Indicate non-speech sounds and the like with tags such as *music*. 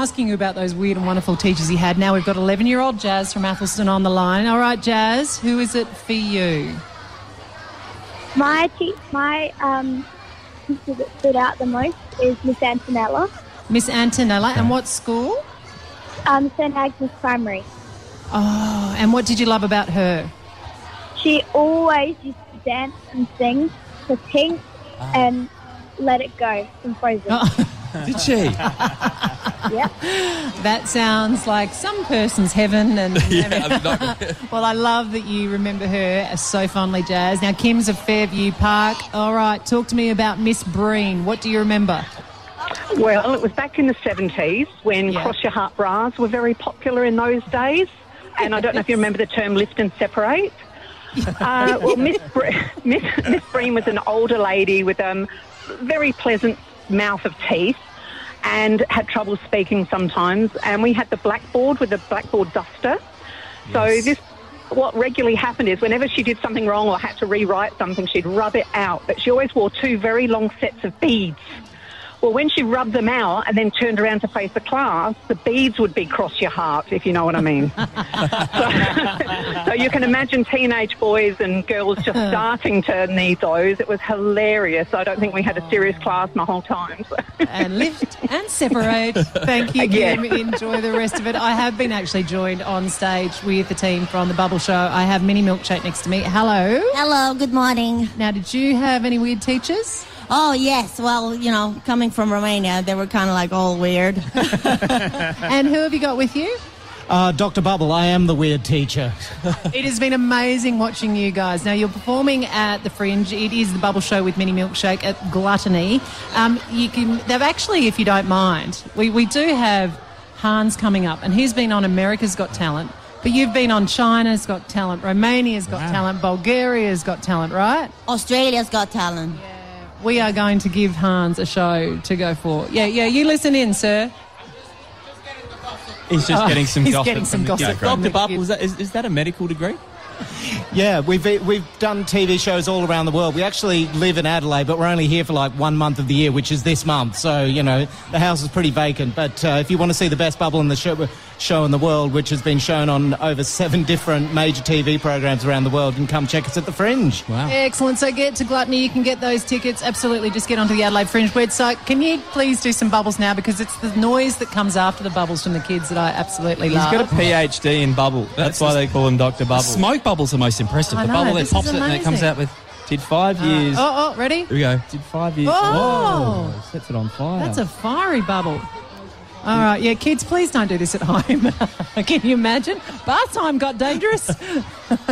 asking you about those weird and wonderful teachers you had. Now we've got 11 year old Jazz from Athelstone on the line. All right, Jazz, who is it for you? My te- my um, teacher that stood out the most is Miss Antonella, Miss Antonella. And what school? um, St Agnes Primary. Oh, and what did you love about her? She always used to dance and sing to Pink and Let It Go from Frozen. Did she? *laughs* Yep. That sounds like some person's heaven. And *laughs* yeah, *laughs* well, I love that you remember her so fondly, Jazz. Now, Kim's of Fairview Park. All right, talk to me about Miss Breen. What do you remember? Well, it was back in the 70s when Yeah. cross your heart bras were very popular in those days. And I don't know if you remember the term lift and separate. *laughs* Uh, well, Miss, Bre- Miss, Miss Breen was an older lady with a um, very pleasant mouth of teeth and had trouble speaking sometimes. And we had the blackboard with the blackboard duster. So this, what regularly happened is whenever she did something wrong or had to rewrite something, she'd rub it out. But she always wore two very long sets of beads. Well, when she rubbed them out and then turned around to face the class, the beads would be cross your heart, if you know what I mean. *laughs* so, so you can imagine teenage boys and girls just *laughs* starting to need those. It was hilarious. I don't think we had a serious oh. class my whole time. So. and lift and separate. Thank you, *laughs* Yeah. Kim. Enjoy the rest of it. I have been actually joined on stage with the team from the Bubble Show. I have Mini Milkshake next to me. Hello. Hello, good morning. Now, did you have any weird teachers? Oh, yes. Well, you know, coming from Romania, they were kind of like all weird. *laughs* And who have you got with you? Uh, Dr. Bubble, I am the weird teacher. *laughs* It has been amazing watching you guys. Now, you're performing at the Fringe. It is the Bubble Show with Mini Milkshake at Gluttony. Um, you can. They've actually, if you don't mind, we, we do have Hans coming up, and he's been on America's Got Talent. But you've been on China's Got Talent, Romania's Got Talent, Bulgaria's Got Talent, right? Australia's got talent. We are going to give Hans a show to go for. Yeah, yeah, you listen in, sir. He's just Oh, getting some *laughs* he's gossip. getting some from the gossip kids. from Dr. Bubble, kids. is that, is, is that a medical degree? Yeah, we've we've done TV shows all around the world. We actually live in Adelaide, but we're only here for like one month of the year, which is this month. So you know the house is pretty vacant. But uh, if you want to see the best bubble in the show, show in the world, which has been shown on over seven different major TV programs around the world, And come check us at the Fringe. Wow. Excellent. So get to Gluttony. You can get those tickets. Absolutely. Just get onto the Adelaide Fringe website. Can you please do some bubbles now? Because it's the noise that comes after the bubbles from the kids that I absolutely He's love. He's got a PhD in bubble. That's, why they call him Dr. Bubble. Smoke bubble's are the most impressive. I the know, bubble that pops it and it comes out with. Did five uh, years. oh, oh, ready? Here we go. Did five years. Oh. Whoa, sets it on fire. That's a fiery bubble. All right, yeah, kids, please don't do this at home. *laughs* Can you imagine? Bath time got dangerous. *laughs*